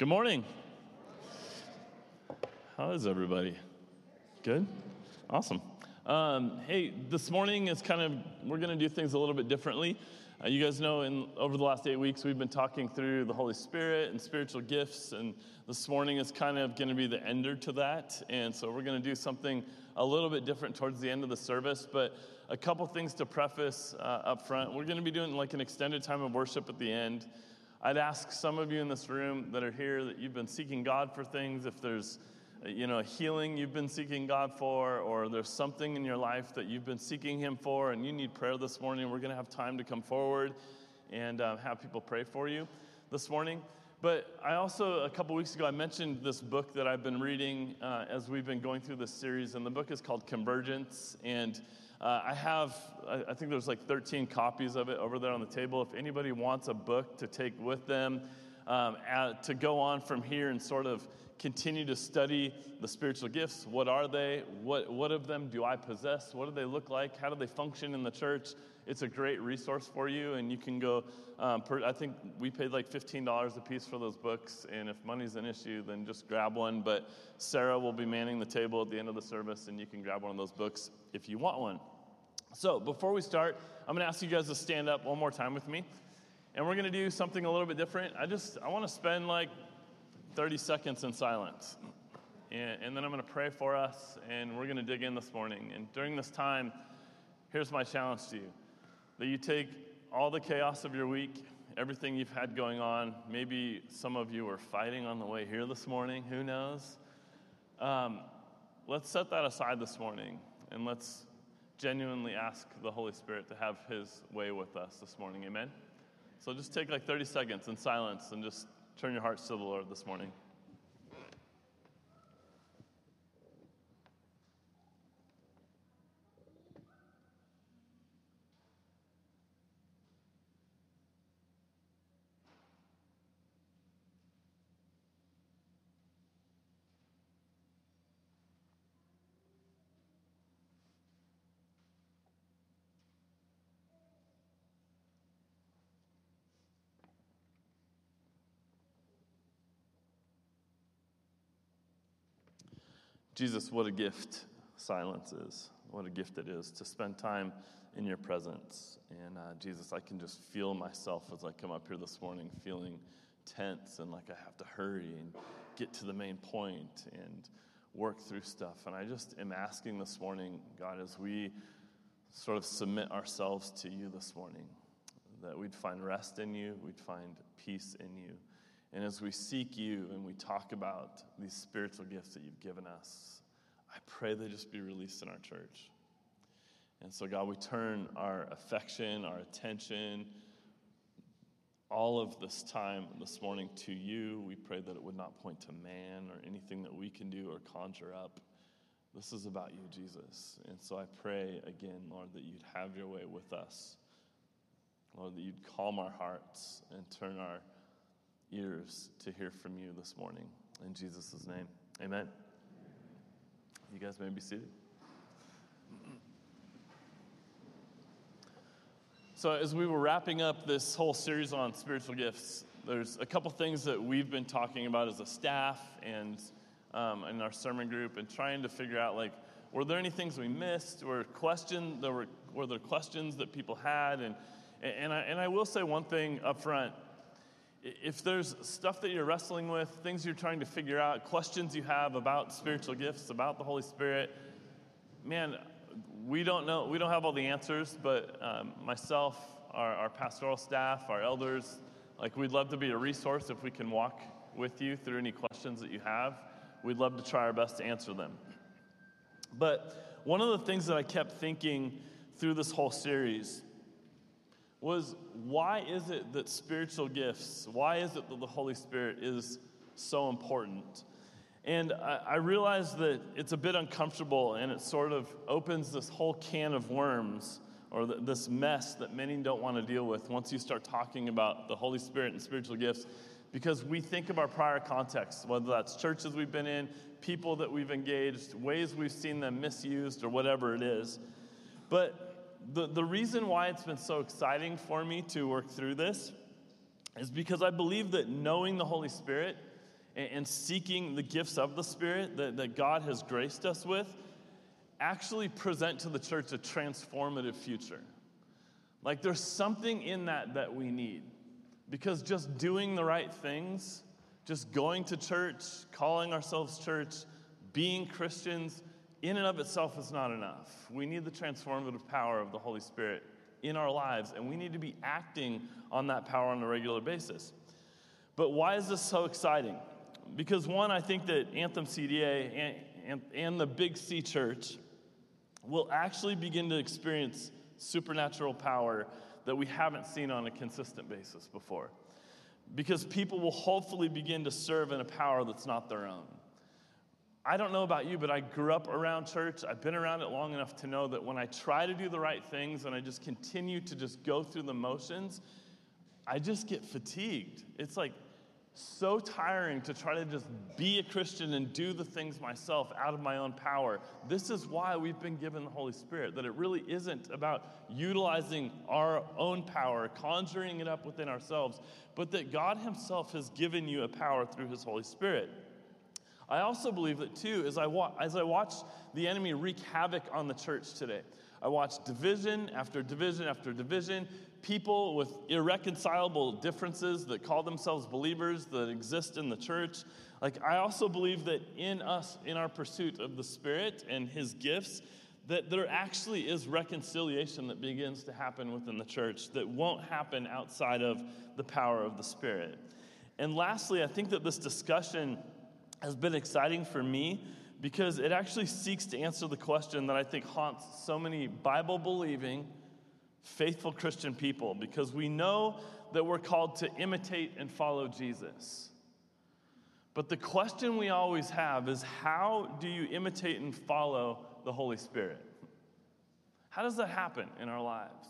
Good morning. How is everybody? Good? Awesome. Um, hey, this morning is kind of, we're going to do things a little bit differently. Uh, you guys know, in over the last eight weeks, we've been talking through the Holy Spirit and spiritual gifts, and this morning is kind of going to be the ender to that. And so we're going to do something a little bit different towards the end of the service. But a couple things to preface uh, up front. We're going to be doing like an extended time of worship at the end. I'd ask some of you in this room that are here that you've been seeking God for things, if there's you know, healing you've been seeking God for, or there's something in your life that you've been seeking Him for, and you need prayer this morning, we're going to have time to come forward and uh, have people pray for you this morning. But I also, a couple weeks ago, I mentioned this book that I've been reading uh, as we've been going through this series, and the book is called Convergence. And uh, I have, I think there's like 13 copies of it over there on the table. If anybody wants a book to take with them, um, at, to go on from here and sort of continue to study the spiritual gifts. What are they? What, what of them do I possess? What do they look like? How do they function in the church? It's a great resource for you, and you can go. Um, per, I think we paid like $15 a piece for those books, and if money's an issue, then just grab one. But Sarah will be manning the table at the end of the service, and you can grab one of those books if you want one. So, before we start, I'm going to ask you guys to stand up one more time with me. And we're going to do something a little bit different. I just I want to spend like 30 seconds in silence. And, and then I'm going to pray for us, and we're going to dig in this morning. And during this time, here's my challenge to you that you take all the chaos of your week, everything you've had going on. Maybe some of you were fighting on the way here this morning, who knows? Um, let's set that aside this morning, and let's genuinely ask the Holy Spirit to have His way with us this morning. Amen? So just take like 30 seconds in silence and just turn your hearts to the Lord this morning. Jesus, what a gift silence is. What a gift it is to spend time in your presence. And uh, Jesus, I can just feel myself as I come up here this morning feeling tense and like I have to hurry and get to the main point and work through stuff. And I just am asking this morning, God, as we sort of submit ourselves to you this morning, that we'd find rest in you, we'd find peace in you. And as we seek you and we talk about these spiritual gifts that you've given us, I pray they just be released in our church. And so, God, we turn our affection, our attention, all of this time this morning to you. We pray that it would not point to man or anything that we can do or conjure up. This is about you, Jesus. And so I pray again, Lord, that you'd have your way with us. Lord, that you'd calm our hearts and turn our ears to hear from you this morning. In Jesus' name, amen. You guys may be seated. So, as we were wrapping up this whole series on spiritual gifts, there's a couple things that we've been talking about as a staff and um, in our sermon group, and trying to figure out like, were there any things we missed, or questions? There were were there questions that people had, and and I, and I will say one thing up front if there's stuff that you're wrestling with, things you're trying to figure out, questions you have about spiritual gifts, about the Holy Spirit, man, we don't know, we don't have all the answers, but um, myself, our, our pastoral staff, our elders, like we'd love to be a resource if we can walk with you through any questions that you have. We'd love to try our best to answer them. But one of the things that I kept thinking through this whole series was why is it that spiritual gifts, why is it that the Holy Spirit is so important? And I, I realized that it's a bit uncomfortable and it sort of opens this whole can of worms or th- this mess that many don't want to deal with once you start talking about the Holy Spirit and spiritual gifts because we think of our prior context, whether that's churches we've been in, people that we've engaged, ways we've seen them misused, or whatever it is. But the, the reason why it's been so exciting for me to work through this is because I believe that knowing the Holy Spirit and seeking the gifts of the Spirit that, that God has graced us with actually present to the church a transformative future. Like there's something in that that we need. Because just doing the right things, just going to church, calling ourselves church, being Christians, in and of itself is not enough. We need the transformative power of the Holy Spirit in our lives, and we need to be acting on that power on a regular basis. But why is this so exciting? Because, one, I think that Anthem CDA and, and, and the Big C Church will actually begin to experience supernatural power that we haven't seen on a consistent basis before. Because people will hopefully begin to serve in a power that's not their own. I don't know about you, but I grew up around church. I've been around it long enough to know that when I try to do the right things and I just continue to just go through the motions, I just get fatigued. It's like so tiring to try to just be a Christian and do the things myself out of my own power. This is why we've been given the Holy Spirit, that it really isn't about utilizing our own power, conjuring it up within ourselves, but that God Himself has given you a power through His Holy Spirit. I also believe that, too, as I, wa- as I watch the enemy wreak havoc on the church today, I watch division after division after division, people with irreconcilable differences that call themselves believers that exist in the church. Like, I also believe that in us, in our pursuit of the Spirit and His gifts, that there actually is reconciliation that begins to happen within the church that won't happen outside of the power of the Spirit. And lastly, I think that this discussion has been exciting for me because it actually seeks to answer the question that I think haunts so many Bible believing, faithful Christian people because we know that we're called to imitate and follow Jesus. But the question we always have is how do you imitate and follow the Holy Spirit? How does that happen in our lives?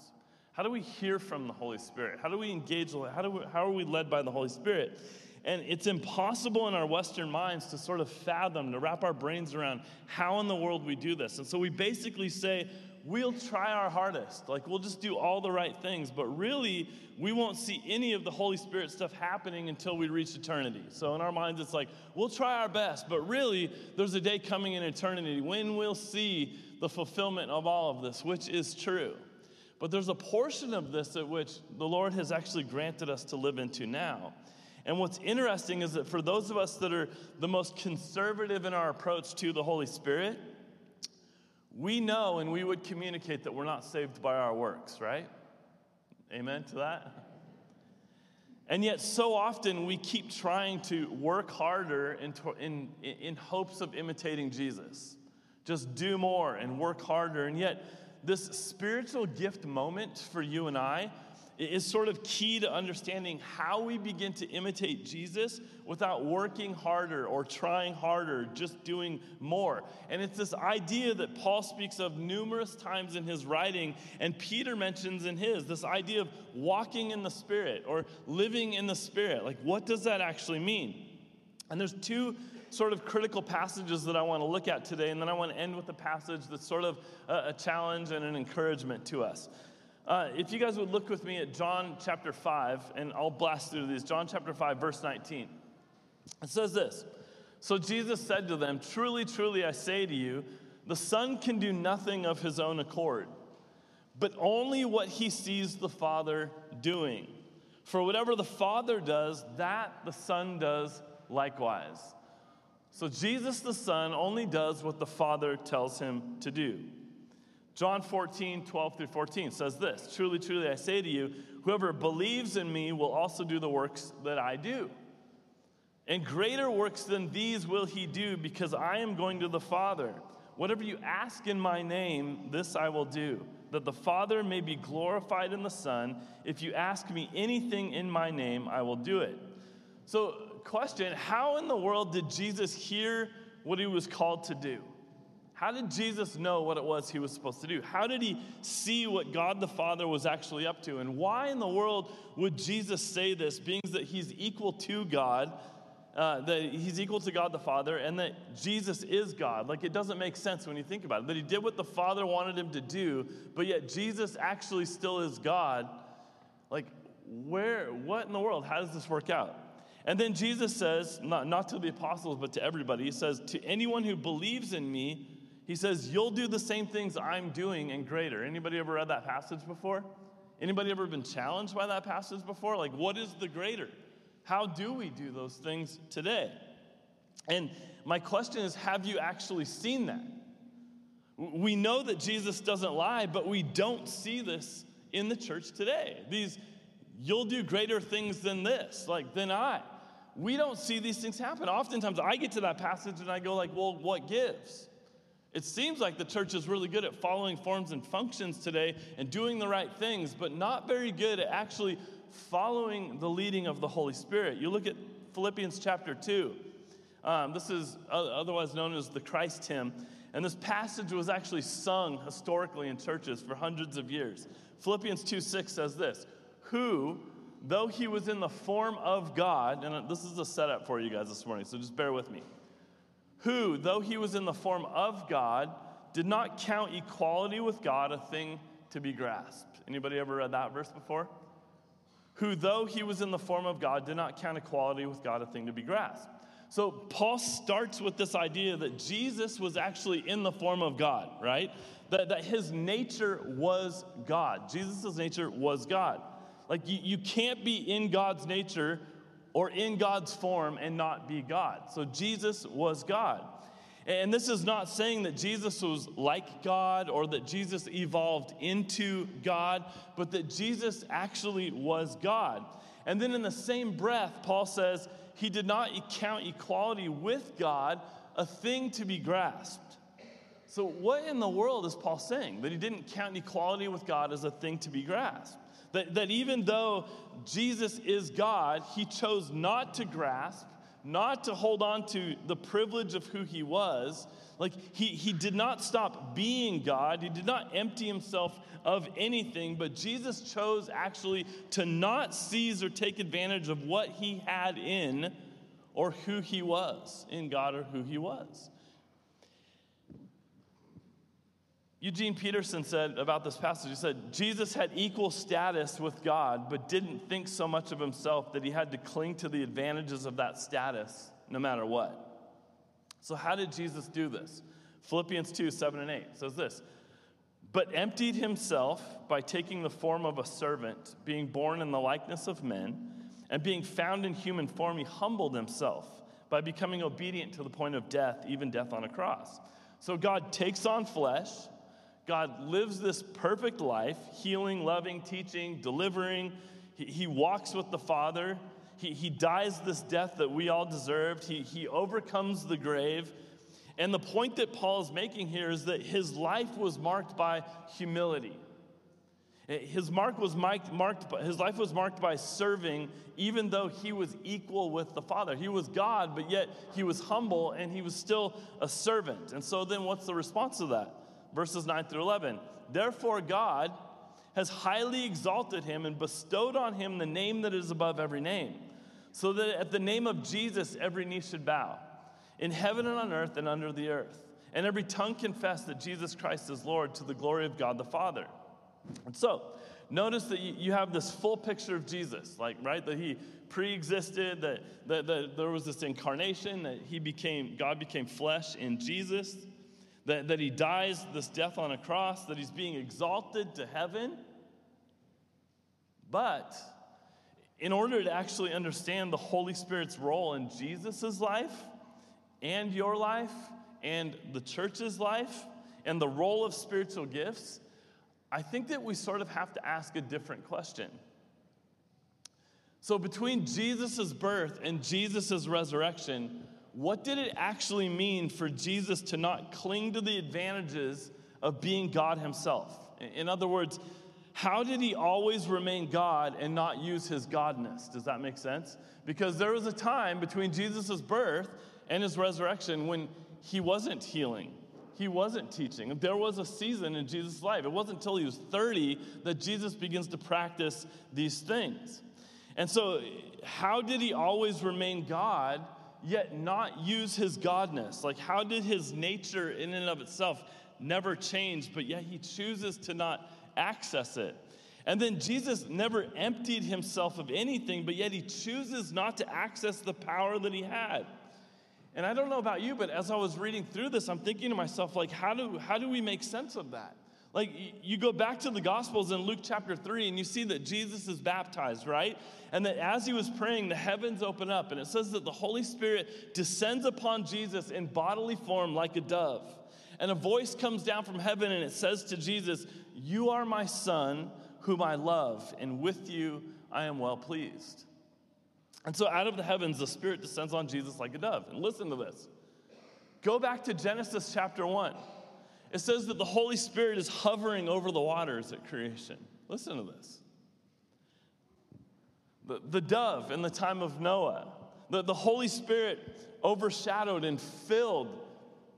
How do we hear from the Holy Spirit? How do we engage? How, do we, how are we led by the Holy Spirit? And it's impossible in our Western minds to sort of fathom, to wrap our brains around how in the world we do this. And so we basically say, we'll try our hardest. Like, we'll just do all the right things. But really, we won't see any of the Holy Spirit stuff happening until we reach eternity. So in our minds, it's like, we'll try our best. But really, there's a day coming in eternity when we'll see the fulfillment of all of this, which is true. But there's a portion of this at which the Lord has actually granted us to live into now. And what's interesting is that for those of us that are the most conservative in our approach to the Holy Spirit, we know and we would communicate that we're not saved by our works, right? Amen to that? And yet, so often we keep trying to work harder in, in, in hopes of imitating Jesus. Just do more and work harder. And yet, this spiritual gift moment for you and I is sort of key to understanding how we begin to imitate Jesus without working harder or trying harder, just doing more. And it's this idea that Paul speaks of numerous times in his writing, and Peter mentions in his this idea of walking in the Spirit or living in the Spirit. Like, what does that actually mean? And there's two sort of critical passages that I want to look at today, and then I want to end with a passage that's sort of a, a challenge and an encouragement to us. Uh, if you guys would look with me at John chapter 5, and I'll blast through these. John chapter 5, verse 19. It says this So Jesus said to them, Truly, truly, I say to you, the Son can do nothing of his own accord, but only what he sees the Father doing. For whatever the Father does, that the Son does likewise. So Jesus the Son only does what the Father tells him to do. John 14, 12 through 14 says this Truly, truly, I say to you, whoever believes in me will also do the works that I do. And greater works than these will he do, because I am going to the Father. Whatever you ask in my name, this I will do, that the Father may be glorified in the Son. If you ask me anything in my name, I will do it. So, question How in the world did Jesus hear what he was called to do? How did Jesus know what it was he was supposed to do? How did he see what God the Father was actually up to? And why in the world would Jesus say this, being that he's equal to God, uh, that he's equal to God the Father, and that Jesus is God? Like, it doesn't make sense when you think about it. That he did what the Father wanted him to do, but yet Jesus actually still is God. Like, where, what in the world? How does this work out? And then Jesus says, not, not to the apostles, but to everybody, he says, To anyone who believes in me, he says, You'll do the same things I'm doing and greater. Anybody ever read that passage before? Anybody ever been challenged by that passage before? Like, what is the greater? How do we do those things today? And my question is have you actually seen that? We know that Jesus doesn't lie, but we don't see this in the church today. These, you'll do greater things than this, like than I. We don't see these things happen. Oftentimes I get to that passage and I go like, well, what gives? It seems like the church is really good at following forms and functions today and doing the right things, but not very good at actually following the leading of the Holy Spirit. You look at Philippians chapter 2. Um, this is otherwise known as the Christ hymn. And this passage was actually sung historically in churches for hundreds of years. Philippians 2 6 says this Who, though he was in the form of God, and this is a setup for you guys this morning, so just bear with me who, though he was in the form of God, did not count equality with God a thing to be grasped. Anybody ever read that verse before? Who, though he was in the form of God, did not count equality with God a thing to be grasped. So Paul starts with this idea that Jesus was actually in the form of God, right? That, that his nature was God. Jesus' nature was God. Like you, you can't be in God's nature or in God's form and not be God. So Jesus was God. And this is not saying that Jesus was like God or that Jesus evolved into God, but that Jesus actually was God. And then in the same breath, Paul says he did not count equality with God a thing to be grasped. So, what in the world is Paul saying? That he didn't count equality with God as a thing to be grasped? That, that even though Jesus is God, he chose not to grasp, not to hold on to the privilege of who he was. Like he, he did not stop being God, he did not empty himself of anything, but Jesus chose actually to not seize or take advantage of what he had in or who he was in God or who he was. Eugene Peterson said about this passage, he said, Jesus had equal status with God, but didn't think so much of himself that he had to cling to the advantages of that status no matter what. So, how did Jesus do this? Philippians 2 7 and 8 says this But emptied himself by taking the form of a servant, being born in the likeness of men, and being found in human form, he humbled himself by becoming obedient to the point of death, even death on a cross. So, God takes on flesh God lives this perfect life, healing, loving, teaching, delivering. He, he walks with the Father. He, he dies this death that we all deserved. He, he overcomes the grave. And the point that Paul is making here is that his life was marked by humility. Eh, his mark was marked, marked his life was marked by serving, even though he was equal with the Father. He was God, but yet he was humble and he was still a servant. And so then what's the response to that? Verses 9 through 11. Therefore, God has highly exalted him and bestowed on him the name that is above every name, so that at the name of Jesus every knee should bow, in heaven and on earth and under the earth, and every tongue confess that Jesus Christ is Lord to the glory of God the Father. And so, notice that you have this full picture of Jesus, like, right? That he pre existed, that, that, that there was this incarnation, that he became, God became flesh in Jesus that, that he dies this death on a cross, that he's being exalted to heaven. But in order to actually understand the Holy Spirit's role in Jesus' life and your life and the church's life and the role of spiritual gifts, I think that we sort of have to ask a different question. So, between Jesus' birth and Jesus' resurrection, what did it actually mean for Jesus to not cling to the advantages of being God himself? In other words, how did he always remain God and not use his godness? Does that make sense? Because there was a time between Jesus' birth and his resurrection when he wasn't healing, he wasn't teaching. There was a season in Jesus' life. It wasn't until he was 30 that Jesus begins to practice these things. And so, how did he always remain God yet not use his godness? Like, how did his nature in and of itself never change, but yet he chooses to not access it? And then Jesus never emptied himself of anything, but yet he chooses not to access the power that he had. And I don't know about you, but as I was reading through this, I'm thinking to myself, like, how do, how do we make sense of that? Like, you go back to the Gospels in Luke chapter 3, and you see that Jesus is baptized, right? And that as he was praying, the heavens open up, and it says that the Holy Spirit descends upon Jesus in bodily form like a dove. And a voice comes down from heaven, and it says to Jesus, You are my Son, whom I love, and with you I am well pleased. And so out of the heavens, the Spirit descends on Jesus like a dove. And listen to this. Go back to Genesis chapter 1. It says that the Holy Spirit is hovering over the waters at creation. Listen to this. The, the dove in the time of Noah, the, the Holy Spirit overshadowed and filled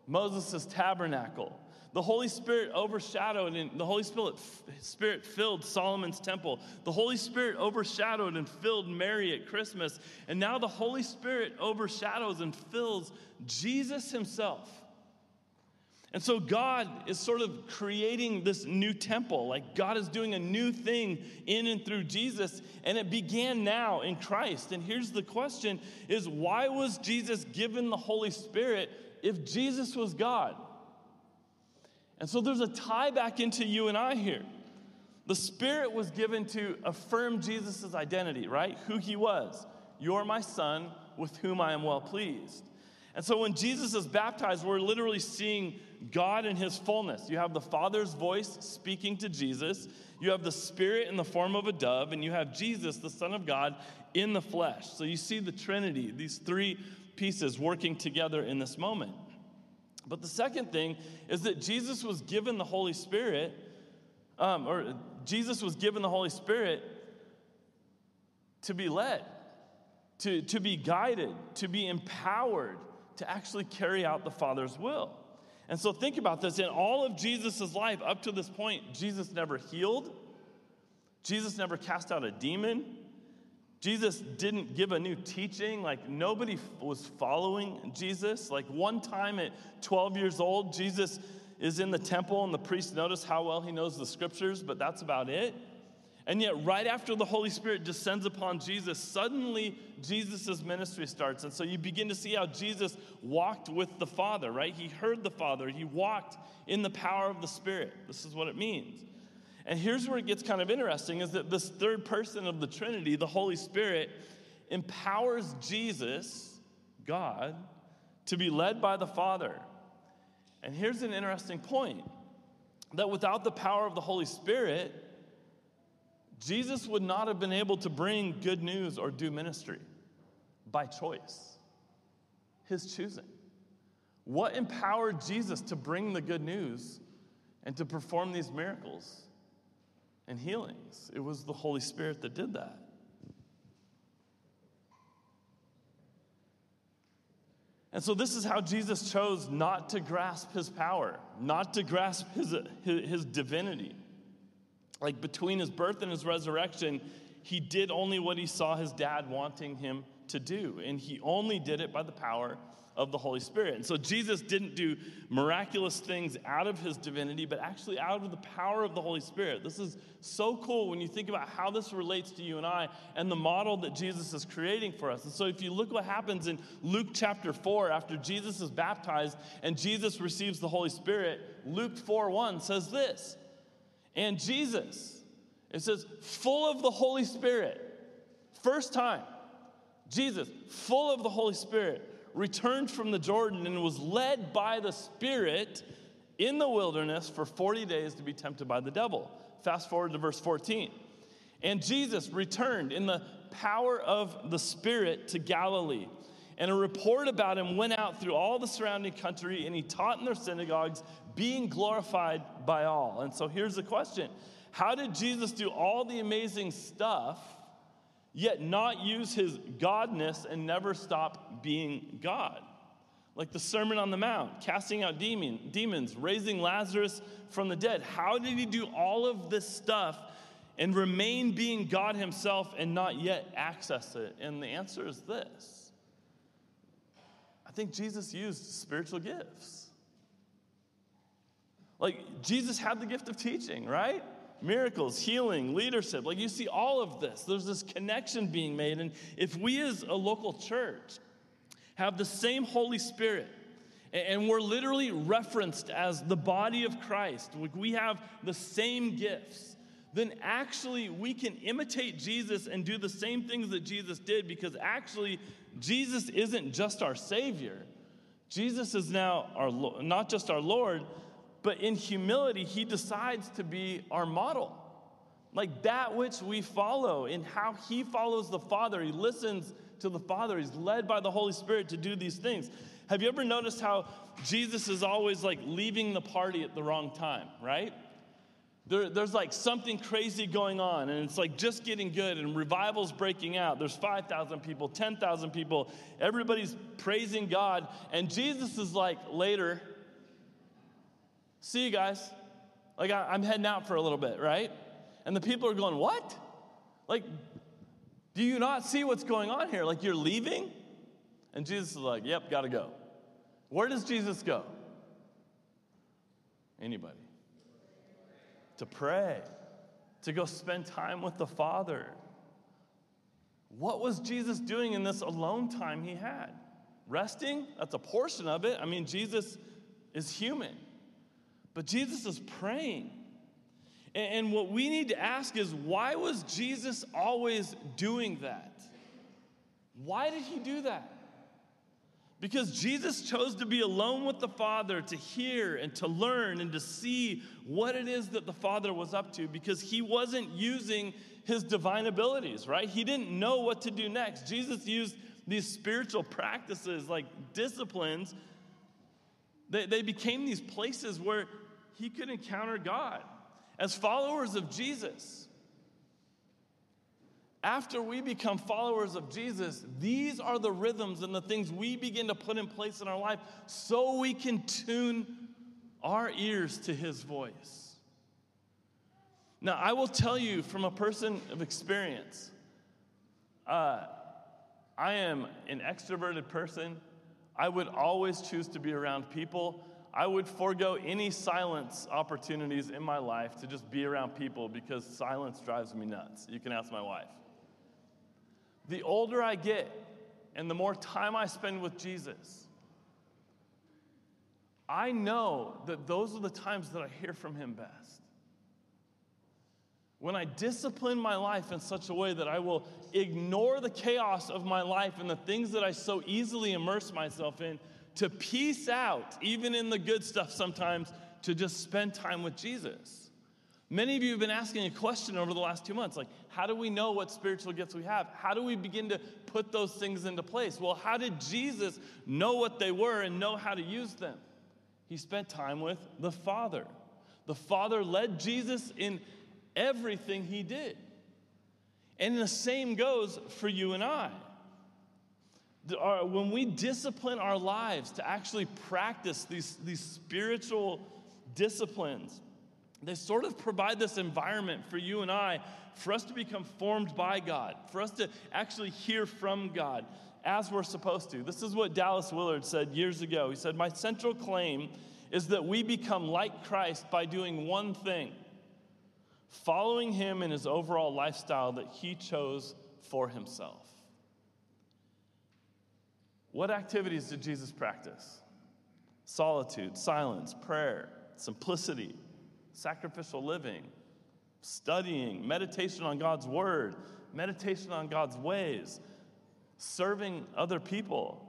Moses' tabernacle. The Holy Spirit overshadowed and the Holy Spirit, Spirit filled Solomon's temple. The Holy Spirit overshadowed and filled Mary at Christmas. And now the Holy Spirit overshadows and fills Jesus himself. And so God is sort of creating this new temple. Like God is doing a new thing in and through Jesus, and it began now in Christ. And here's the question is why was Jesus given the Holy Spirit if Jesus was God? And so there's a tie back into you and I here. The Spirit was given to affirm Jesus' identity, right? Who he was. You're my son with whom I am well pleased. And so when Jesus is baptized, we're literally seeing God in his fullness. You have the Father's voice speaking to Jesus, you have the Spirit in the form of a dove, and you have Jesus, the Son of God, in the flesh. So you see the Trinity, these three pieces working together in this moment. But the second thing is that Jesus was given the Holy Spirit, um, or Jesus was given the Holy Spirit to be led, to, to be guided, to be empowered to actually carry out the Father's will. And so think about this in all of Jesus' life up to this point, Jesus never healed, Jesus never cast out a demon. Jesus didn't give a new teaching. Like, nobody was following Jesus. Like, one time at 12 years old, Jesus is in the temple, and the priest notice how well he knows the scriptures, but that's about it. And yet, right after the Holy Spirit descends upon Jesus, suddenly Jesus' ministry starts. And so you begin to see how Jesus walked with the Father, right? He heard the Father, he walked in the power of the Spirit. This is what it means. And here's where it gets kind of interesting is that this third person of the Trinity, the Holy Spirit, empowers Jesus, God, to be led by the Father. And here's an interesting point that without the power of the Holy Spirit, Jesus would not have been able to bring good news or do ministry by choice, his choosing. What empowered Jesus to bring the good news and to perform these miracles and healings? It was the Holy Spirit that did that. And so, this is how Jesus chose not to grasp his power, not to grasp his, his, his divinity. Like between his birth and his resurrection, he did only what he saw his dad wanting him to do. And he only did it by the power of the Holy Spirit. And so Jesus didn't do miraculous things out of his divinity, but actually out of the power of the Holy Spirit. This is so cool when you think about how this relates to you and I and the model that Jesus is creating for us. And so if you look what happens in Luke chapter 4 after Jesus is baptized and Jesus receives the Holy Spirit, Luke 4 1 says this and Jesus. It says, full of the Holy Spirit. First time, Jesus, full of the Holy Spirit, returned from the Jordan and was led by the Spirit in the wilderness for 40 days to be tempted by the devil. Fast forward to verse 14. And Jesus returned in the power of the Spirit to Galilee. And a report about him went out through all the surrounding country, and he taught in their synagogues, being glorified by all. And so here's the question How did Jesus do all the amazing stuff, yet not use his godness and never stop being God? Like the Sermon on the Mount, casting out demon, demons, raising Lazarus from the dead. How did he do all of this stuff and remain being God himself and not yet access it? And the answer is this I think Jesus used spiritual gifts. Like, Jesus had the gift of teaching, right? miracles, healing, leadership. Like you see all of this. There's this connection being made. And if we as a local church have the same Holy Spirit, and we're literally referenced as the body of Christ, we have the same gifts, then actually we can imitate Jesus and do the same things that Jesus did because actually Jesus isn't just our Savior. Jesus is now our, not just our Lord, but in humility, he decides to be our model. Like that which we follow in how he follows the Father. He listens to the Father. He's led by the Holy Spirit to do these things. Have you ever noticed how Jesus is always like leaving the party at the wrong time, right? There, there's like something crazy going on, and it's like just getting good, and revival's breaking out. There's 5,000 people, 10,000 people, everybody's praising God, and Jesus is like, later, see you guys. Like, I, am heading out for a little bit, right? And the people are going, What? Like, do you not see what's going on here? Like, you're leaving? And Jesus is like, Yep, gotta go. Where does Jesus go? Anybody? To pray, to go spend time with the Father. What was Jesus doing in this alone time he had? Resting? That's a portion of it. I mean, Jesus is human. But Jesus is praying. And what we need to ask is why was Jesus always doing that? Why did he do that? Because Jesus chose to be alone with the Father to hear and to learn and to see what it is that the Father was up to because he wasn't using his divine abilities, right? He didn't know what to do next. Jesus used these spiritual practices like disciplines. They, they became these places where he could encounter God. As followers of Jesus, after we become followers of Jesus, these are the rhythms and the things we begin to put in place in our life so we can tune our ears to his voice. Now, I will tell you from a person of experience, uh, I am an extroverted person. I would always choose to be around people I would forego any silence opportunities in my life to just be around people because silence drives me nuts. You can ask my wife. The older I get and the more time I spend with Jesus, I know that those are the times that I hear from him best. When I discipline my life in such a way that I will ignore the chaos of my life and the things that I so easily immerse myself in to piece out, even in the good stuff sometimes, to just spend time with Jesus. Many of you have been asking a question over the last two months like, how do we know what spiritual gifts we have? How do we begin to put those things into place? Well, how did Jesus know what they were and know how to use them? He spent time with the Father. The Father led Jesus in everything he did. And the same goes for you and I when we discipline our lives to actually practice these, these spiritual disciplines, they sort of provide this environment for you and I for us to become formed by God, for us to actually hear from God as we're supposed to. This is what Dallas Willard said years ago. He said, My central claim is that we become like Christ by doing one thing following him in his overall lifestyle that he chose for himself. What activities did Jesus practice? Solitude, silence, prayer, simplicity, sacrificial living, studying, meditation on God's word, meditation on God's ways, serving other people.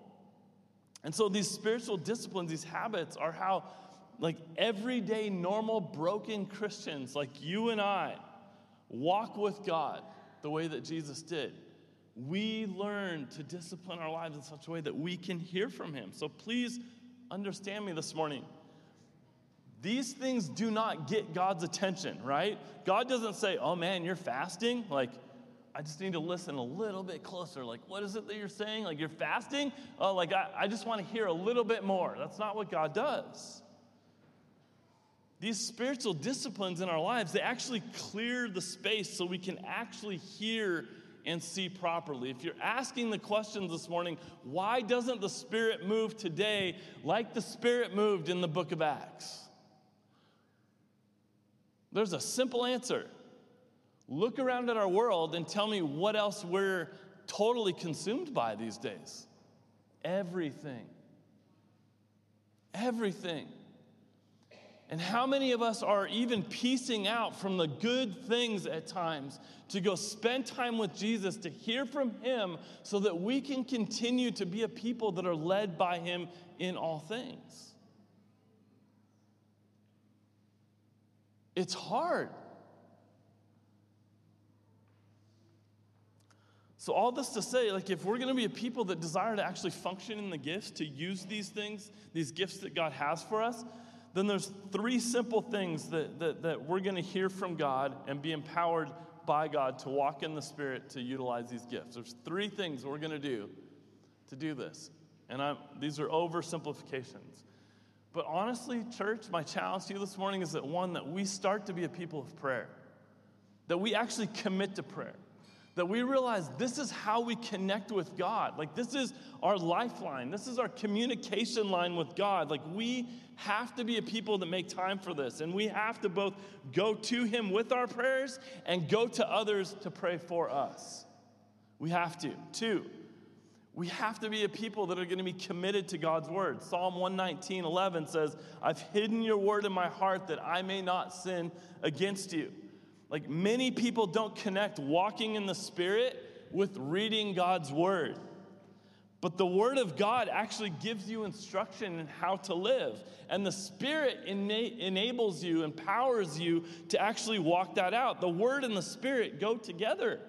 And so these spiritual disciplines, these habits are how, like, everyday, normal, broken Christians like you and I walk with God the way that Jesus did we learn to discipline our lives in such a way that we can hear from Him. So please understand me this morning. These things do not get God's attention, right? God doesn't say, oh man, you're fasting? Like, I just need to listen a little bit closer. Like, what is it that you're saying? Like, you're fasting? Oh, like, I, I just want to hear a little bit more. That's not what God does. These spiritual disciplines in our lives, they actually clear the space so we can actually hear and see properly. If you're asking the questions this morning, why doesn't the Spirit move today like the Spirit moved in the book of Acts? There's a simple answer. Look around at our world and tell me what else we're totally consumed by these days. Everything. Everything. And how many of us are even piecing out from the good things at times to go spend time with Jesus, to hear from Him, so that we can continue to be a people that are led by Him in all things? It's hard. So, all this to say, like, if we're going to be a people that desire to actually function in the gifts, to use these things, these gifts that God has for us, then there's three simple things that, that, that we're going to hear from God and be empowered by God to walk in the Spirit to utilize these gifts. There's three things we're going to do to do this. And I'm, these are oversimplifications. But honestly, church, my challenge to you this morning is that one, that we start to be a people of prayer, that we actually commit to prayer that we realize this is how we connect with God. Like, this is our lifeline, this is our communication line with God. Like, we have to be a people that make time for this, and we have to both go to Him with our prayers and go to others to pray for us. We have to. Two, we have to be a people that are going to be committed to God's word. Psalm 119, 11 says, I've hidden your word in my heart that I may not sin against you. Like many people don't connect walking in the Spirit with reading God's Word. But the Word of God actually gives you instruction in how to live. And the Spirit ena- enables you, empowers you to actually walk that out. The Word and the Spirit go together.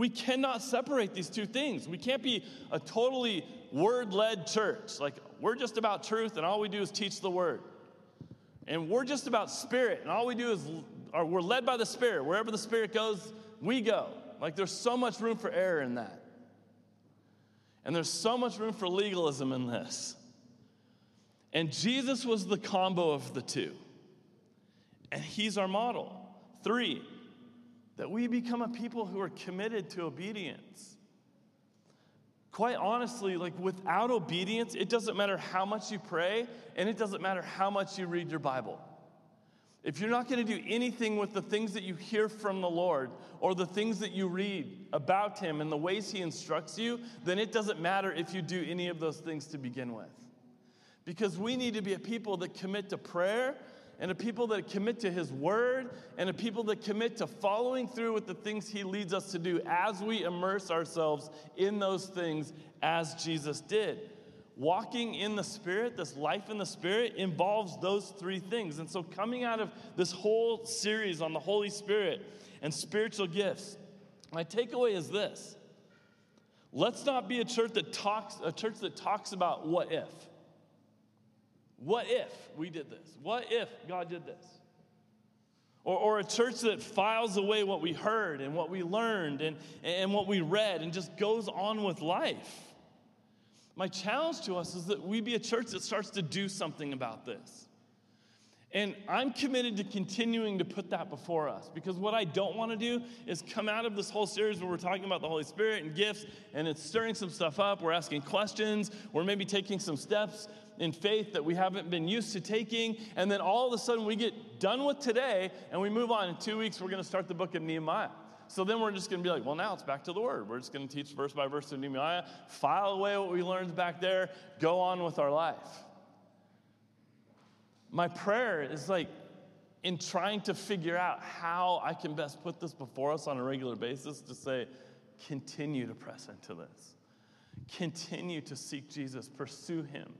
We cannot separate these two things. We can't be a totally word led church. Like, we're just about truth and all we do is teach the Word. And we're just about spirit and all we do is or we're led by the Spirit. Wherever the Spirit goes, we go. Like there's so much room for error in that. And there's so much room for legalism in this. And Jesus was the combo of the two. And he's our model. Three, that we become a people who are committed to obedience. Quite honestly, like without obedience, it doesn't matter how much you pray and it doesn't matter how much you read your Bible. If you're not going to do anything with the things that you hear from the Lord or the things that you read about Him and the ways He instructs you, then it doesn't matter if you do any of those things to begin with. Because we need to be a people that commit to prayer and a people that commit to His Word and a people that commit to following through with the things He leads us to do as we immerse ourselves in those things as Jesus did walking in the Spirit, this life in the Spirit, involves those three things. And so, coming out of this whole series on the Holy Spirit and spiritual gifts, my takeaway is this. Let's not be a church that talks, a church that talks about what if. What if we did this? What if God did this? Or, or a church that files away what we heard and what we learned and, and what we read and just goes on with life. My challenge to us is that we be a church that starts to do something about this. And I'm committed to continuing to put that before us because what I don't want to do is come out of this whole series where we're talking about the Holy Spirit and gifts and it's stirring some stuff up. We're asking questions. We're maybe taking some steps in faith that we haven't been used to taking. And then all of a sudden we get done with today and we move on. In two weeks, we're going to start the book of Nehemiah. So then we're just going to be like, well, now it's back to the Word. We're just going to teach verse by verse of Nehemiah, file away what we learned back there, go on with our life. My prayer is like, in trying to figure out how I can best put this before us on a regular basis, to say, continue to press into this. Continue to seek Jesus, pursue Him,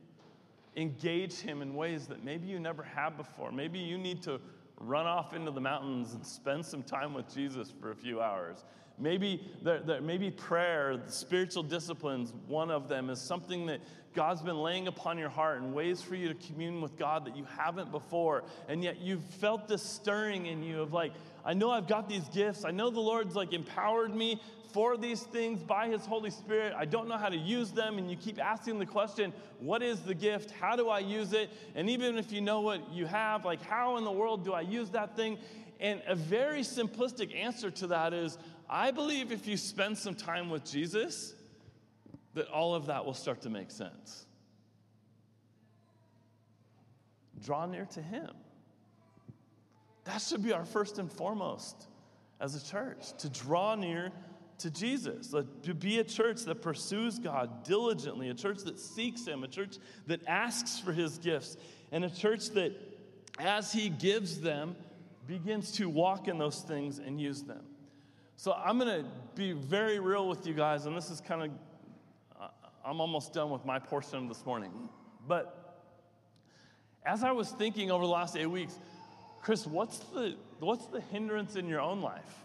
engage Him in ways that maybe you never have before. Maybe you need to run off into the mountains and spend some time with Jesus for a few hours. Maybe, there, there, maybe prayer, spiritual disciplines, one of them is something that God's been laying upon your heart and ways for you to commune with God that you haven't before. And yet you've felt this stirring in you of like, I know I've got these gifts. I know the Lord's like empowered me for these things by His Holy Spirit. I don't know how to use them. And you keep asking the question, what is the gift? How do I use it? And even if you know what you have, like, how in the world do I use that thing? And a very simplistic answer to that is I believe if you spend some time with Jesus, that all of that will start to make sense. Draw near to Him. That should be our first and foremost as a church to draw near to Jesus, to be a church that pursues God diligently, a church that seeks Him, a church that asks for His gifts, and a church that, as He gives them, begins to walk in those things and use them. So I'm going to be very real with you guys, and this is kind of, uh, I'm almost done with my portion of this morning. But as I was thinking over the last eight weeks, Chris, what's the, what's the hindrance in your own life?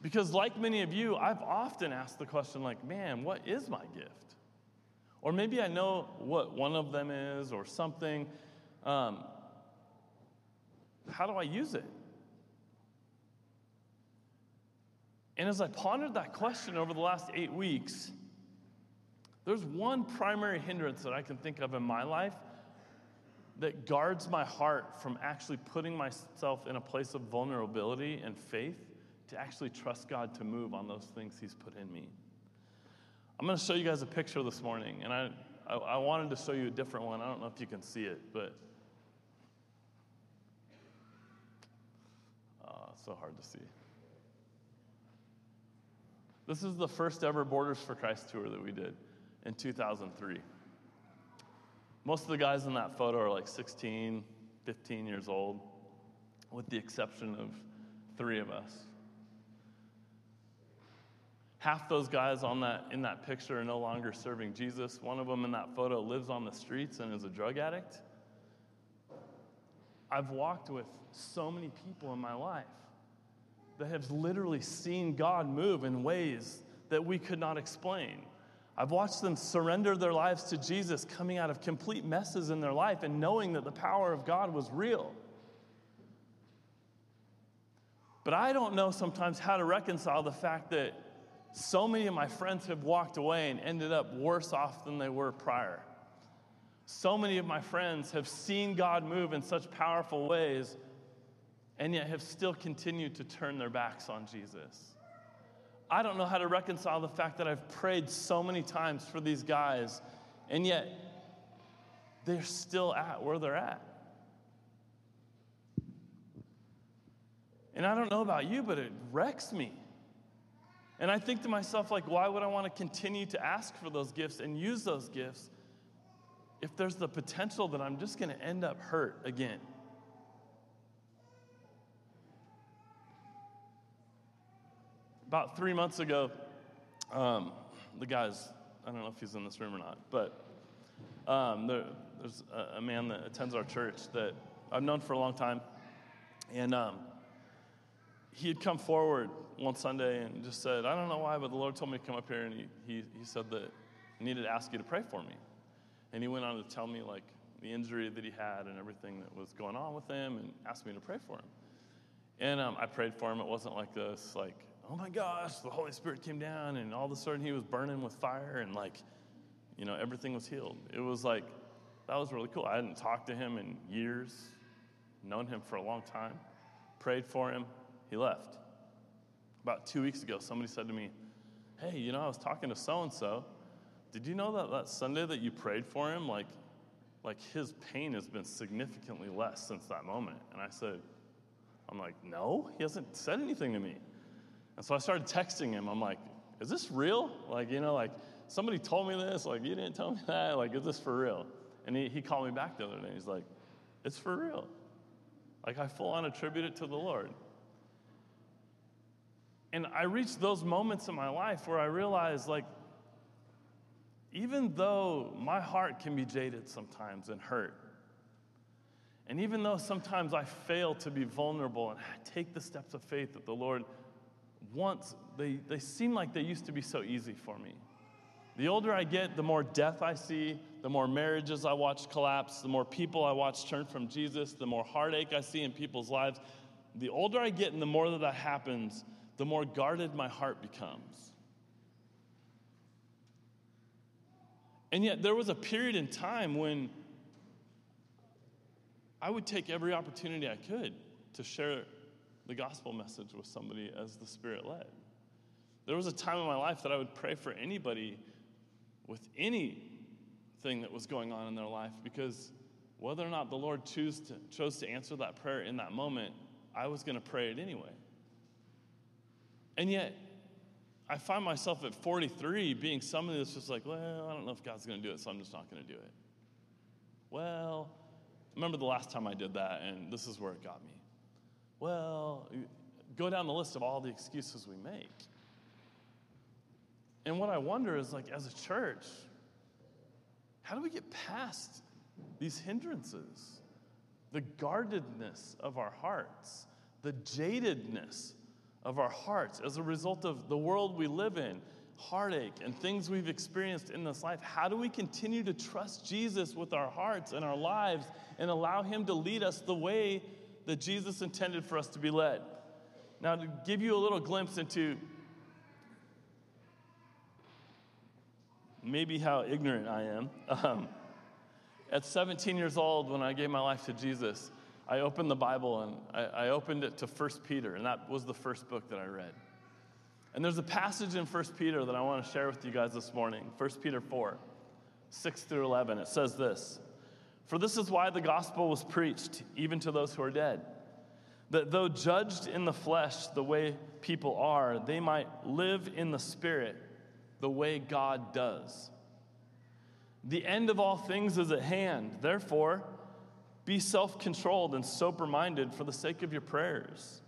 Because, like many of you, I've often asked the question, like, man, what is my gift? Or maybe I know what one of them is or something. Um, how do I use it? And as I pondered that question over the last eight weeks, there's one primary hindrance that I can think of in my life that guards my heart from actually putting myself in a place of vulnerability and faith to actually trust God to move on those things He's put in me. I'm going to show you guys a picture this morning, and I, I, I wanted to show you a different one. I don't know if you can see it, but oh, so hard to see. This is the first ever Boarders for Christ tour that we did in 2003. Most of the guys in that photo are like 16, 15 years old, with the exception of three of us. Half those guys on that, in that picture are no longer serving Jesus. One of them in that photo lives on the streets and is a drug addict. I've walked with so many people in my life that have literally seen God move in ways that we could not explain. I've watched them surrender their lives to Jesus, coming out of complete messes in their life and knowing that the power of God was real. But I don't know sometimes how to reconcile the fact that so many of my friends have walked away and ended up worse off than they were prior. So many of my friends have seen God move in such powerful ways and yet have still continued to turn their backs on Jesus. I don't know how to reconcile the fact that I've prayed so many times for these guys, and yet they're still at where they're at. And I don't know about you, but it wrecks me. And I think to myself, like, why would I want to continue to ask for those gifts and use those gifts if there's the potential that I'm just going to end up hurt again? About three months ago, um, the guys, I don't know if he's in this room or not, but um, there, there's a, a, man that attends our church that I've known for a long time. And um, he had come forward one Sunday and just said, I don't know why, but the Lord told me to come up here and he, he, he said that I needed to ask you to pray for me. And he went on to tell me like the injury that he had and everything that was going on with him and asked me to pray for him. And um, I prayed for him. It wasn't like this, like, oh my gosh, the Holy Spirit came down and all of a sudden he was burning with fire and like, you know, everything was healed. It was like, that was really cool. I hadn't talked to him in years, known him for a long time, prayed for him, he left. About two weeks ago, somebody said to me, Hey, you know, I was talking to so and so. Did you know that that Sunday that you prayed for him, like, like his pain has been significantly less since that moment? And I said, I'm like, no, he hasn't said anything to me. And so I started texting him. I'm like, is this real? Like, you know, like somebody told me this. Like, you didn't tell me that. Like, is this for real? And he, he called me back the other day. He's like, it's for real. Like, I full on attribute it to the Lord. And I reached those moments in my life where I realized, like, even though my heart can be jaded sometimes and hurt, and even though sometimes I fail to be vulnerable and take the steps of faith that the Lord wants, they, they seem like they used to be so easy for me. The older I get, the more death I see, the more marriages I watch collapse, the more people I watch turn from Jesus, the more heartache I see in people's lives. The older I get and the more that that happens, the more guarded my heart becomes. And yet, there was a period in time when I would take every opportunity I could to share the gospel message with somebody as the Spirit led. There was a time in my life that I would pray for anybody with anything that was going on in their life because whether or not the Lord to, chose to answer that prayer in that moment, I was going to pray it anyway. And yet, I find myself at 43 being somebody that's just like, well, I don't know if God's going to do it, so I'm just not going to do it. Well, remember the last time I did that, and this is where it got me. Well, go down the list of all the excuses we make. And what I wonder is like, as a church, how do we get past these hindrances? The guardedness of our hearts, the jadedness of our hearts as a result of the world we live in, heartache, and things we've experienced in this life. How do we continue to trust Jesus with our hearts and our lives and allow Him to lead us the way that Jesus intended for us to be led? Now, to give you a little glimpse into maybe how ignorant I am, um, at 17 years old, when I gave my life to Jesus, I opened the Bible and I, I opened it to 1 Peter, and that was the first book that I read. And there's a passage in 1 Peter that I want to share with you guys this morning 1 Peter 4, 6 through 11. It says this For this is why the gospel was preached, even to those who are dead, that though judged in the flesh the way people are, they might live in the spirit the way God does. The end of all things is at hand. Therefore, be self controlled and sober minded for the sake of your prayers.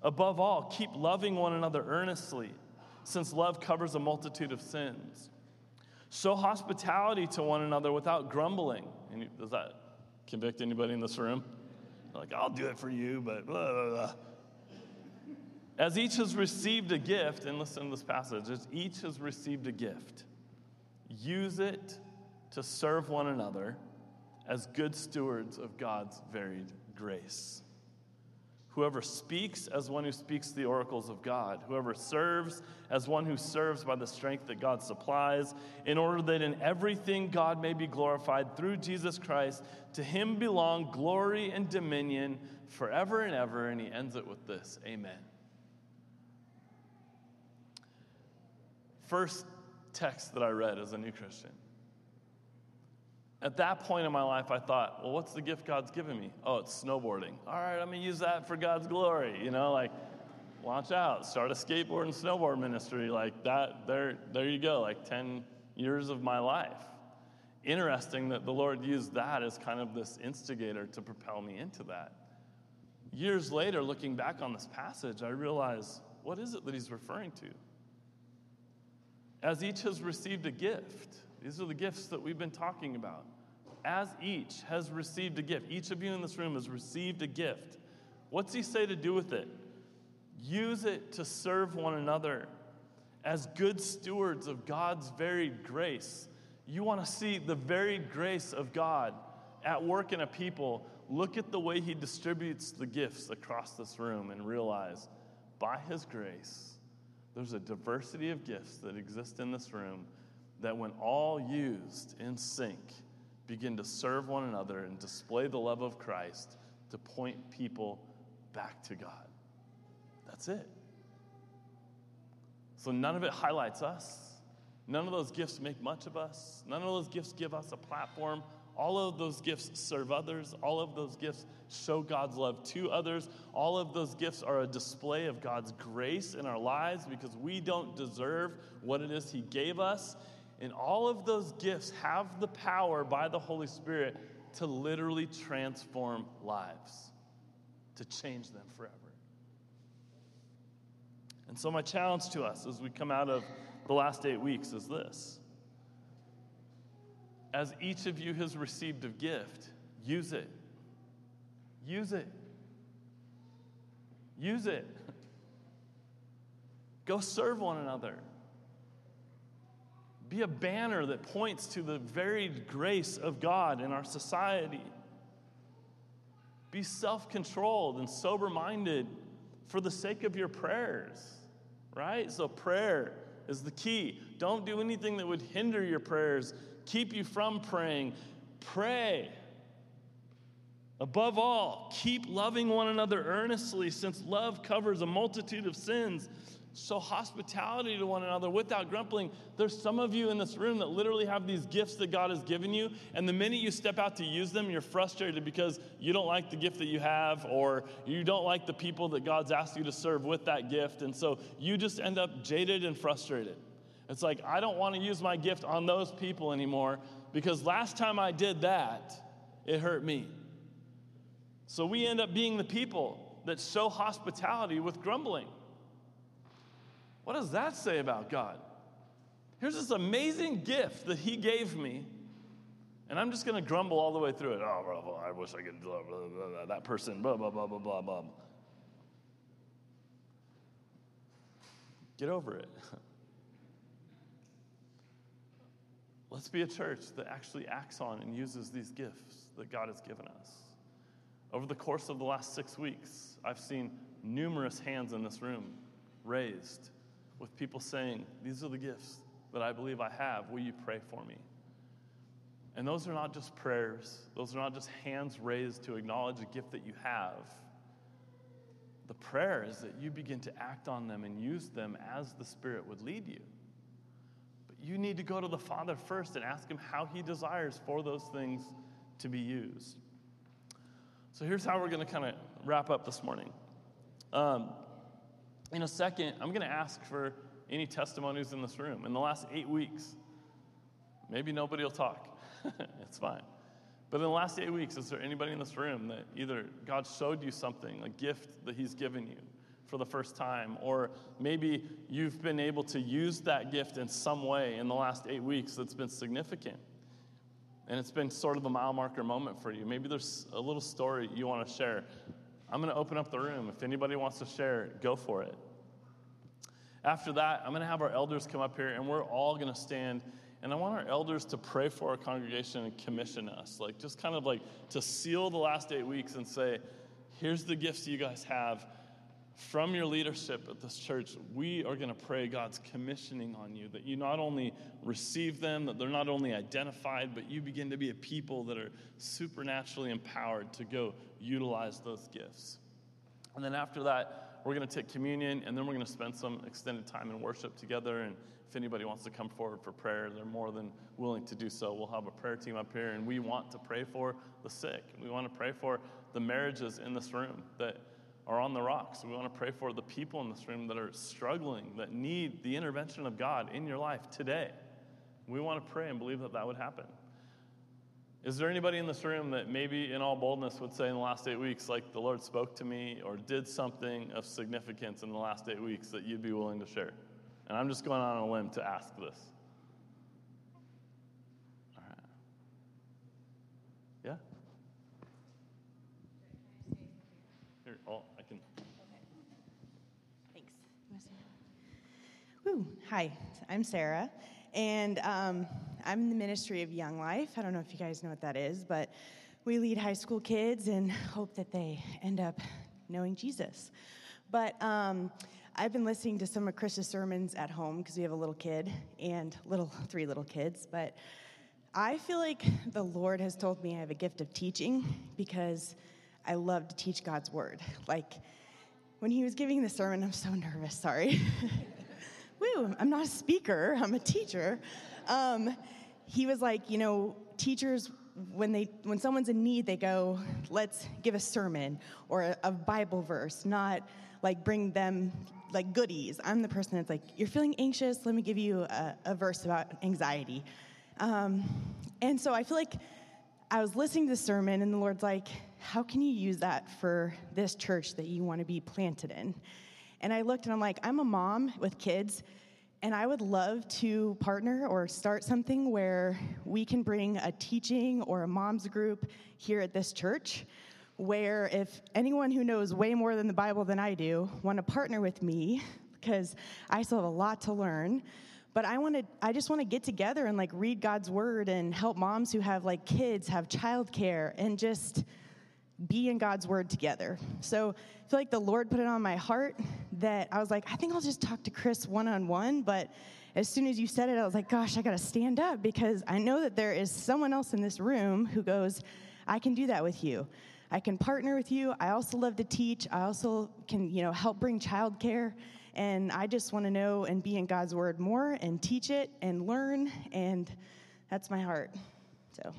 Above all, keep loving one another earnestly, since love covers a multitude of sins. Show hospitality to one another without grumbling. does that convict anybody in this room? Like, I'll do it for you, but blah, blah, blah. As each has received a gift, and listen to this passage, as each has received a gift, use it to serve one another as good stewards of God's varied grace. Whoever speaks as one who speaks the oracles of God. Whoever serves as one who serves by the strength that God supplies, in order that in everything God may be glorified through Jesus Christ. To him belong glory and dominion forever and ever. And he ends it with this Amen. First text that I read as a new Christian at that point in my life, I thought, well, what's the gift God's given me? Oh, it's snowboarding. All right, I'm going to use that for God's glory. You know, like, watch out, start a skateboard and snowboard ministry. Like, that, there, there you go, like 10 years of my life. Interesting that the Lord used that as kind of this instigator to propel me into that. Years later, looking back on this passage, I realize what is it that he's referring to? As each has received a gift these are the gifts that we've been talking about. As each has received a gift, each of you in this room has received a gift. What's he say to do with it? Use it to serve one another as good stewards of God's varied grace. You want to see the varied grace of God at work in a people. Look at the way he distributes the gifts across this room and realize by his grace, there's a diversity of gifts that exist in this room that when all used in sync, begin to serve one another and display the love of Christ to point people back to God. That's it. So none of it highlights us. None of those gifts make much of us. None of those gifts give us a platform. All of those gifts serve others. All of those gifts show God's love to others. All of those gifts are a display of God's grace in our lives because we don't deserve what it is He gave us. And all of those gifts have the power by the Holy Spirit to literally transform lives, to change them forever. And so, my challenge to us as we come out of the last eight weeks is this As each of you has received a gift, use it. Use it. Use it. Go serve one another. Be a banner that points to the varied grace of God in our society. Be self controlled and sober minded for the sake of your prayers, right? So, prayer is the key. Don't do anything that would hinder your prayers, keep you from praying. Pray. Above all, keep loving one another earnestly, since love covers a multitude of sins. Show hospitality to one another without grumbling. There's some of you in this room that literally have these gifts that God has given you, and the minute you step out to use them, you're frustrated because you don't like the gift that you have, or you don't like the people that God's asked you to serve with that gift, and so you just end up jaded and frustrated. It's like, I don't want to use my gift on those people anymore because last time I did that, it hurt me. So we end up being the people that show hospitality with grumbling. What does that say about God? Here's this amazing gift that He gave me, and I'm just going to grumble all the way through it. Oh, blah, blah, I wish I could, blah, blah, blah, that person, blah, blah, blah, blah, blah, blah. Get over it. Let's be a church that actually acts on and uses these gifts that God has given us. Over the course of the last six weeks, I've seen numerous hands in this room raised with people saying, These are the gifts that I believe I have. Will you pray for me? And those are not just prayers, those are not just hands raised to acknowledge a gift that you have. The prayer is that you begin to act on them and use them as the Spirit would lead you. But you need to go to the Father first and ask Him how He desires for those things to be used. So here's how we're going to kind of wrap up this morning. Um, in a second, I'm going to ask for any testimonies in this room. In the last eight weeks, maybe nobody will talk. it's fine. But in the last eight weeks, is there anybody in this room that either God showed you something, a gift that He's given you for the first time, or maybe you've been able to use that gift in some way in the last eight weeks that's been significant? And it's been sort of a mile marker moment for you. Maybe there's a little story you want to share. I'm going to open up the room. If anybody wants to share, go for it. After that, I'm going to have our elders come up here and we're all going to stand. And I want our elders to pray for our congregation and commission us. Like, just kind of like to seal the last eight weeks and say, here's the gifts you guys have from your leadership at this church, we are going to pray God's commissioning on you, that you not only receive them, that they're not only identified, but you begin to be a people that are supernaturally empowered to go utilize those gifts. And then after that, we're going to take communion, and then we're going to spend some extended time in worship together. And if anybody wants to come forward for prayer, they're more than willing to do so. We'll have a prayer team up here, and we want to pray for the sick. We want to pray for the marriages in this room that are on the rocks. We want to pray for the people in this room that are struggling, that need the intervention of God in your life today. We want to pray and believe that that would happen. Is there anybody in this room that maybe in all boldness would say in the last eight weeks, like the Lord spoke to me or did something of significance in the last eight weeks that you'd be willing to share? And I'm just going on a limb to ask this. All right. Yeah? Here, oh, Woo. Hi, I'm Sarah, and um, I'm in the ministry of Young Life. I don't know if you guys know what that is, but we lead high school kids and hope that they end up knowing Jesus. But um, I've been listening to some of Chris's sermons at home because we have a little kid and little three little kids. But I feel like the Lord has told me I have a gift of teaching because I love to teach God's word. Like when he was giving the sermon, I'm so nervous. Sorry. woo, I'm not a speaker, I'm a teacher. Um, he was like, you know, teachers, when, they, when someone's in need, they go, let's give a sermon or a, a Bible verse, not like bring them like goodies. I'm the person that's like, you're feeling anxious, let me give you a, a verse about anxiety. Um, and so I feel like I was listening to the sermon, and the Lord's like, how can you use that for this church that you want to be planted in? And I looked and I'm like, I'm a mom with kids, and I would love to partner or start something where we can bring a teaching or a mom's group here at this church. Where if anyone who knows way more than the Bible than I do want to partner with me, because I still have a lot to learn, but I want to I just want to get together and like read God's word and help moms who have like kids have childcare and just be in God's word together. So feel like the Lord put it on my heart that I was like, I think I'll just talk to Chris one on one. But as soon as you said it, I was like, gosh, I got to stand up because I know that there is someone else in this room who goes, I can do that with you. I can partner with you. I also love to teach. I also can, you know, help bring childcare. And I just want to know and be in God's Word more and teach it and learn. And that's my heart. So.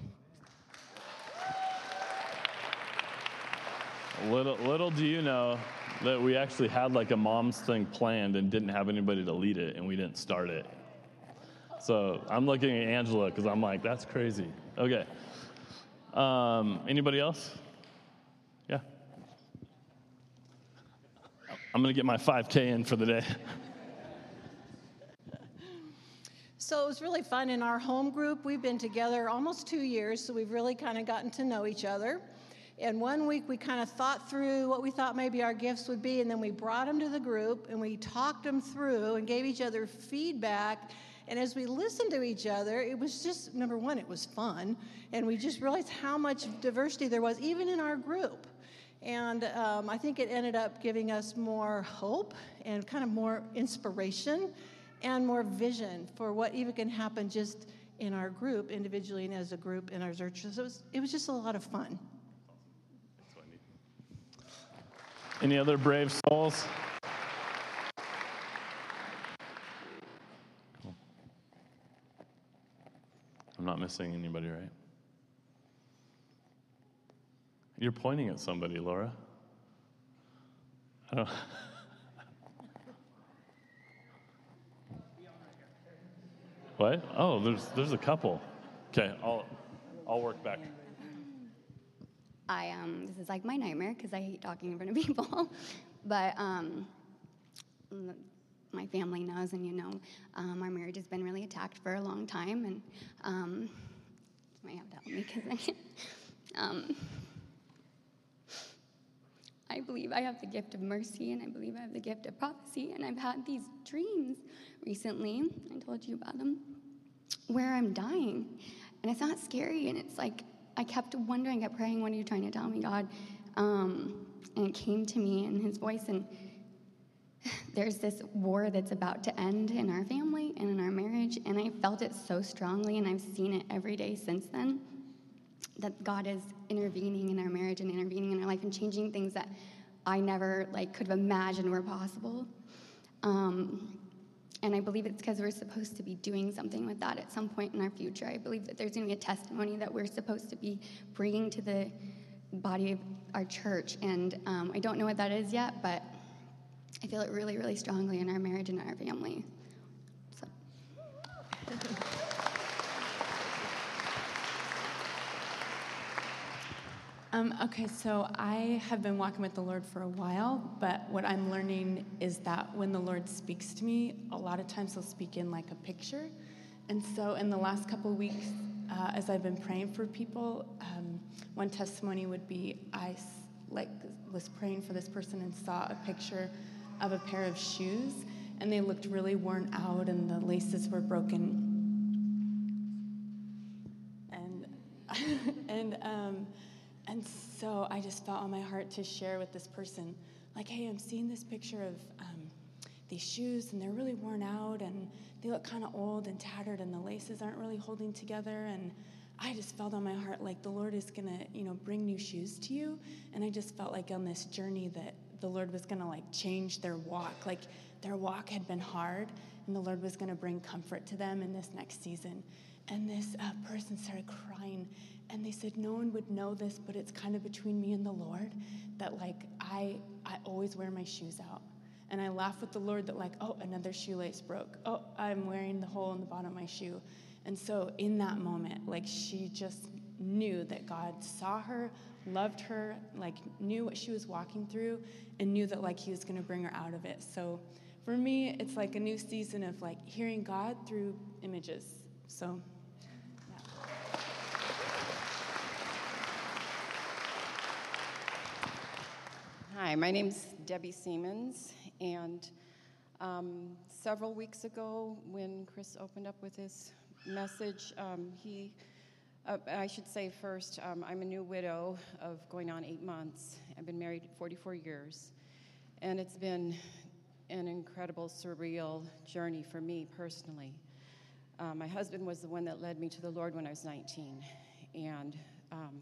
Little, little do you know that we actually had like a mom's thing planned and didn't have anybody to lead it, and we didn't start it. So I'm looking at Angela because I'm like, that's crazy. Okay. Um, anybody else? Yeah. I'm going to get my 5K in for the day. So it was really fun in our home group. We've been together almost two years, so we've really kind of gotten to know each other. And one week we kind of thought through what we thought maybe our gifts would be, and then we brought them to the group and we talked them through and gave each other feedback. And as we listened to each other, it was just number one, it was fun. And we just realized how much diversity there was, even in our group. And um, I think it ended up giving us more hope and kind of more inspiration and more vision for what even can happen just in our group, individually and as a group in our church. So it was, it was just a lot of fun. Any other brave souls? I'm not missing anybody, right? You're pointing at somebody, Laura. I don't. what? Oh, there's there's a couple. Okay, I'll I'll work back. I um, this is like my nightmare because I hate talking in front of people. but um, my family knows, and you know, um, our marriage has been really attacked for a long time, and um, you might have to help me because I. Um, I believe I have the gift of mercy, and I believe I have the gift of prophecy, and I've had these dreams recently. I told you about them, where I'm dying, and it's not scary, and it's like I kept wondering, I kept praying, what are you trying to tell me, God? Um, and it came to me in his voice, and there's this war that's about to end in our family and in our marriage, and I felt it so strongly, and I've seen it every day since then. That God is intervening in our marriage and intervening in our life and changing things that I never like could have imagined were possible. Um, and I believe it's because we're supposed to be doing something with that at some point in our future. I believe that there's going to be a testimony that we're supposed to be bringing to the body of our church. And um, I don't know what that is yet, but I feel it really, really strongly in our marriage and in our family. So. Um, okay, so I have been walking with the Lord for a while, but what I'm learning is that when the Lord speaks to me, a lot of times He'll speak in like a picture. And so, in the last couple weeks, uh, as I've been praying for people, um, one testimony would be I like was praying for this person and saw a picture of a pair of shoes, and they looked really worn out, and the laces were broken. And and um, and so I just felt on my heart to share with this person, like, hey, I'm seeing this picture of um, these shoes, and they're really worn out, and they look kind of old and tattered, and the laces aren't really holding together. And I just felt on my heart like the Lord is gonna, you know, bring new shoes to you. And I just felt like on this journey that the Lord was gonna like change their walk. Like their walk had been hard, and the Lord was gonna bring comfort to them in this next season. And this uh, person started crying and they said no one would know this but it's kind of between me and the lord that like i i always wear my shoes out. And i laugh with the lord that like oh another shoelace broke. Oh i'm wearing the hole in the bottom of my shoe. And so in that moment like she just knew that god saw her loved her like knew what she was walking through and knew that like he was going to bring her out of it. So for me it's like a new season of like hearing god through images. So Hi, my name's Debbie Siemens, and um, several weeks ago, when Chris opened up with his message, um, he, uh, I should say first, um, I'm a new widow of going on eight months. I've been married 44 years, and it's been an incredible, surreal journey for me personally. Uh, my husband was the one that led me to the Lord when I was 19, and um,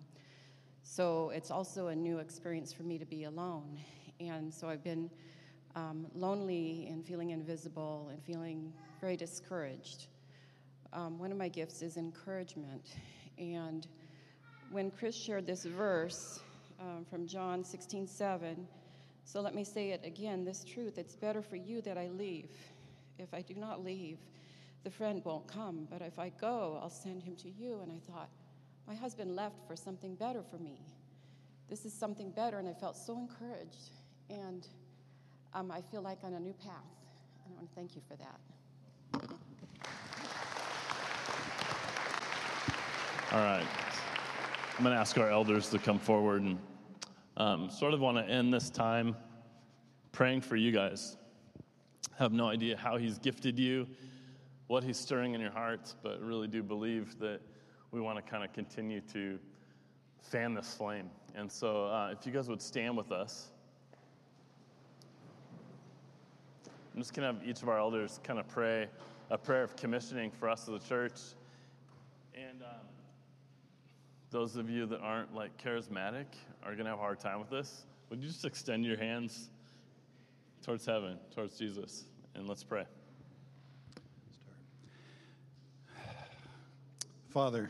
so it's also a new experience for me to be alone. And so I've been um, lonely and feeling invisible and feeling very discouraged. Um, one of my gifts is encouragement. And when Chris shared this verse um, from John 16 7, so let me say it again this truth it's better for you that I leave. If I do not leave, the friend won't come, but if I go, I'll send him to you. And I thought, my husband left for something better for me. This is something better, and I felt so encouraged. And um, I feel like on a new path. And I want to thank you for that. All right. I'm going to ask our elders to come forward and um, sort of want to end this time praying for you guys. I have no idea how he's gifted you, what he's stirring in your hearts, but really do believe that we want to kind of continue to fan this flame. And so, uh, if you guys would stand with us, I'm just going to have each of our elders kind of pray a prayer of commissioning for us as a church. And um, those of you that aren't like charismatic are going to have a hard time with this. Would you just extend your hands towards heaven, towards Jesus, and let's pray. Father,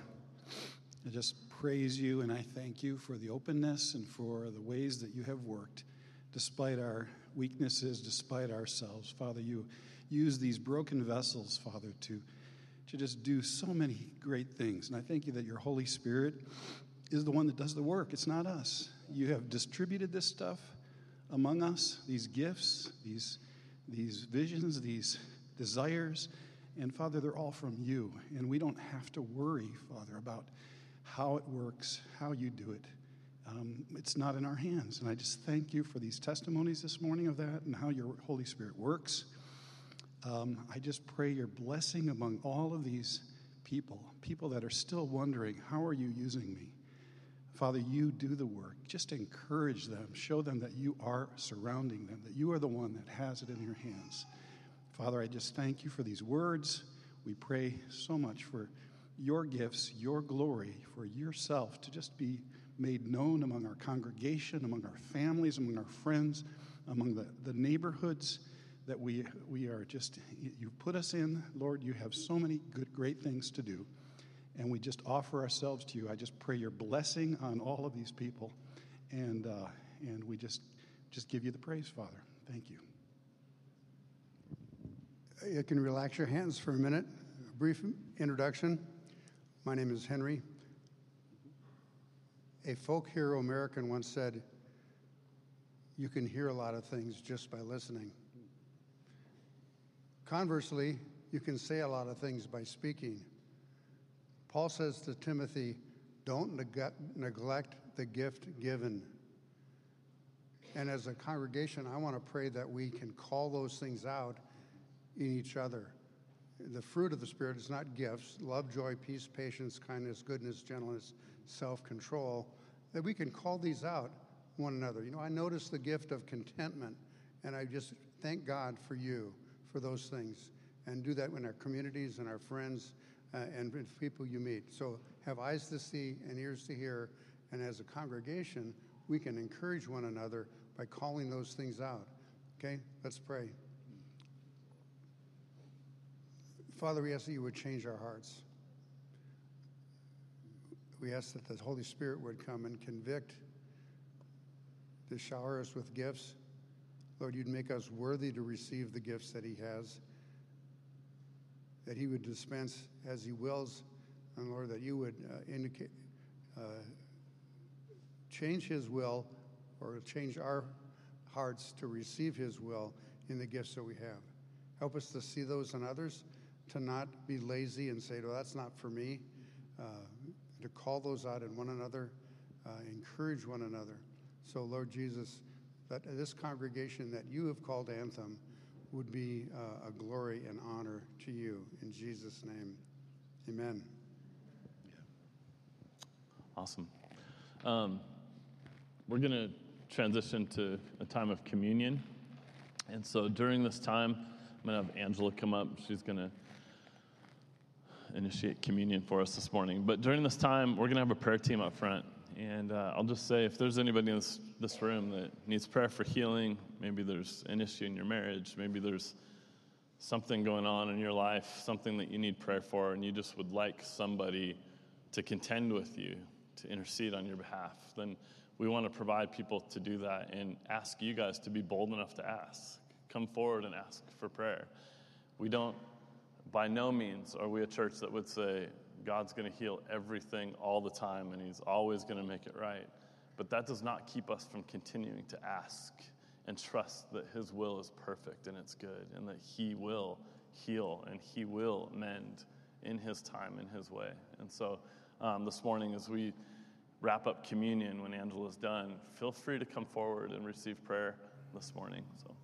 I just praise you and I thank you for the openness and for the ways that you have worked despite our weaknesses, despite ourselves. Father, you use these broken vessels, Father, to, to just do so many great things. And I thank you that your Holy Spirit is the one that does the work. It's not us. You have distributed this stuff among us, these gifts, these, these visions, these desires. And Father, they're all from you. And we don't have to worry, Father, about how it works, how you do it um, it's not in our hands. And I just thank you for these testimonies this morning of that and how your Holy Spirit works. Um, I just pray your blessing among all of these people, people that are still wondering, how are you using me? Father, you do the work. Just encourage them. Show them that you are surrounding them, that you are the one that has it in your hands. Father, I just thank you for these words. We pray so much for your gifts, your glory, for yourself to just be made known among our congregation, among our families, among our friends, among the, the neighborhoods that we, we are just, you put us in. Lord, you have so many good, great things to do. And we just offer ourselves to you. I just pray your blessing on all of these people. And, uh, and we just, just give you the praise, Father. Thank you. You can relax your hands for a minute. A brief introduction. My name is Henry. A folk hero American once said, You can hear a lot of things just by listening. Conversely, you can say a lot of things by speaking. Paul says to Timothy, Don't neglect the gift given. And as a congregation, I want to pray that we can call those things out in each other. The fruit of the Spirit is not gifts love, joy, peace, patience, kindness, goodness, gentleness, self control that we can call these out one another. You know, I noticed the gift of contentment, and I just thank God for you for those things, and do that in our communities and our friends uh, and with people you meet. So have eyes to see and ears to hear, and as a congregation, we can encourage one another by calling those things out. Okay, let's pray. Father, we ask that you would change our hearts. We ask that the Holy Spirit would come and convict, to shower us with gifts. Lord, you'd make us worthy to receive the gifts that He has, that He would dispense as He wills, and Lord, that you would uh, indicate, uh, change His will or change our hearts to receive His will in the gifts that we have. Help us to see those in others, to not be lazy and say, well, that's not for me. Uh, to call those out in one another, uh, encourage one another. So, Lord Jesus, that this congregation that you have called Anthem would be uh, a glory and honor to you. In Jesus' name, amen. Awesome. Um, we're going to transition to a time of communion. And so during this time, I'm going to have Angela come up. She's going to initiate communion for us this morning. But during this time, we're going to have a prayer team up front. And uh, I'll just say if there's anybody in this, this room that needs prayer for healing, maybe there's an issue in your marriage, maybe there's something going on in your life, something that you need prayer for, and you just would like somebody to contend with you, to intercede on your behalf, then we want to provide people to do that and ask you guys to be bold enough to ask. Come forward and ask for prayer. We don't, by no means, are we a church that would say God's going to heal everything all the time and He's always going to make it right. But that does not keep us from continuing to ask and trust that His will is perfect and it's good and that He will heal and He will mend in His time, in His way. And so um, this morning, as we wrap up communion when Angela's done, feel free to come forward and receive prayer this morning. So.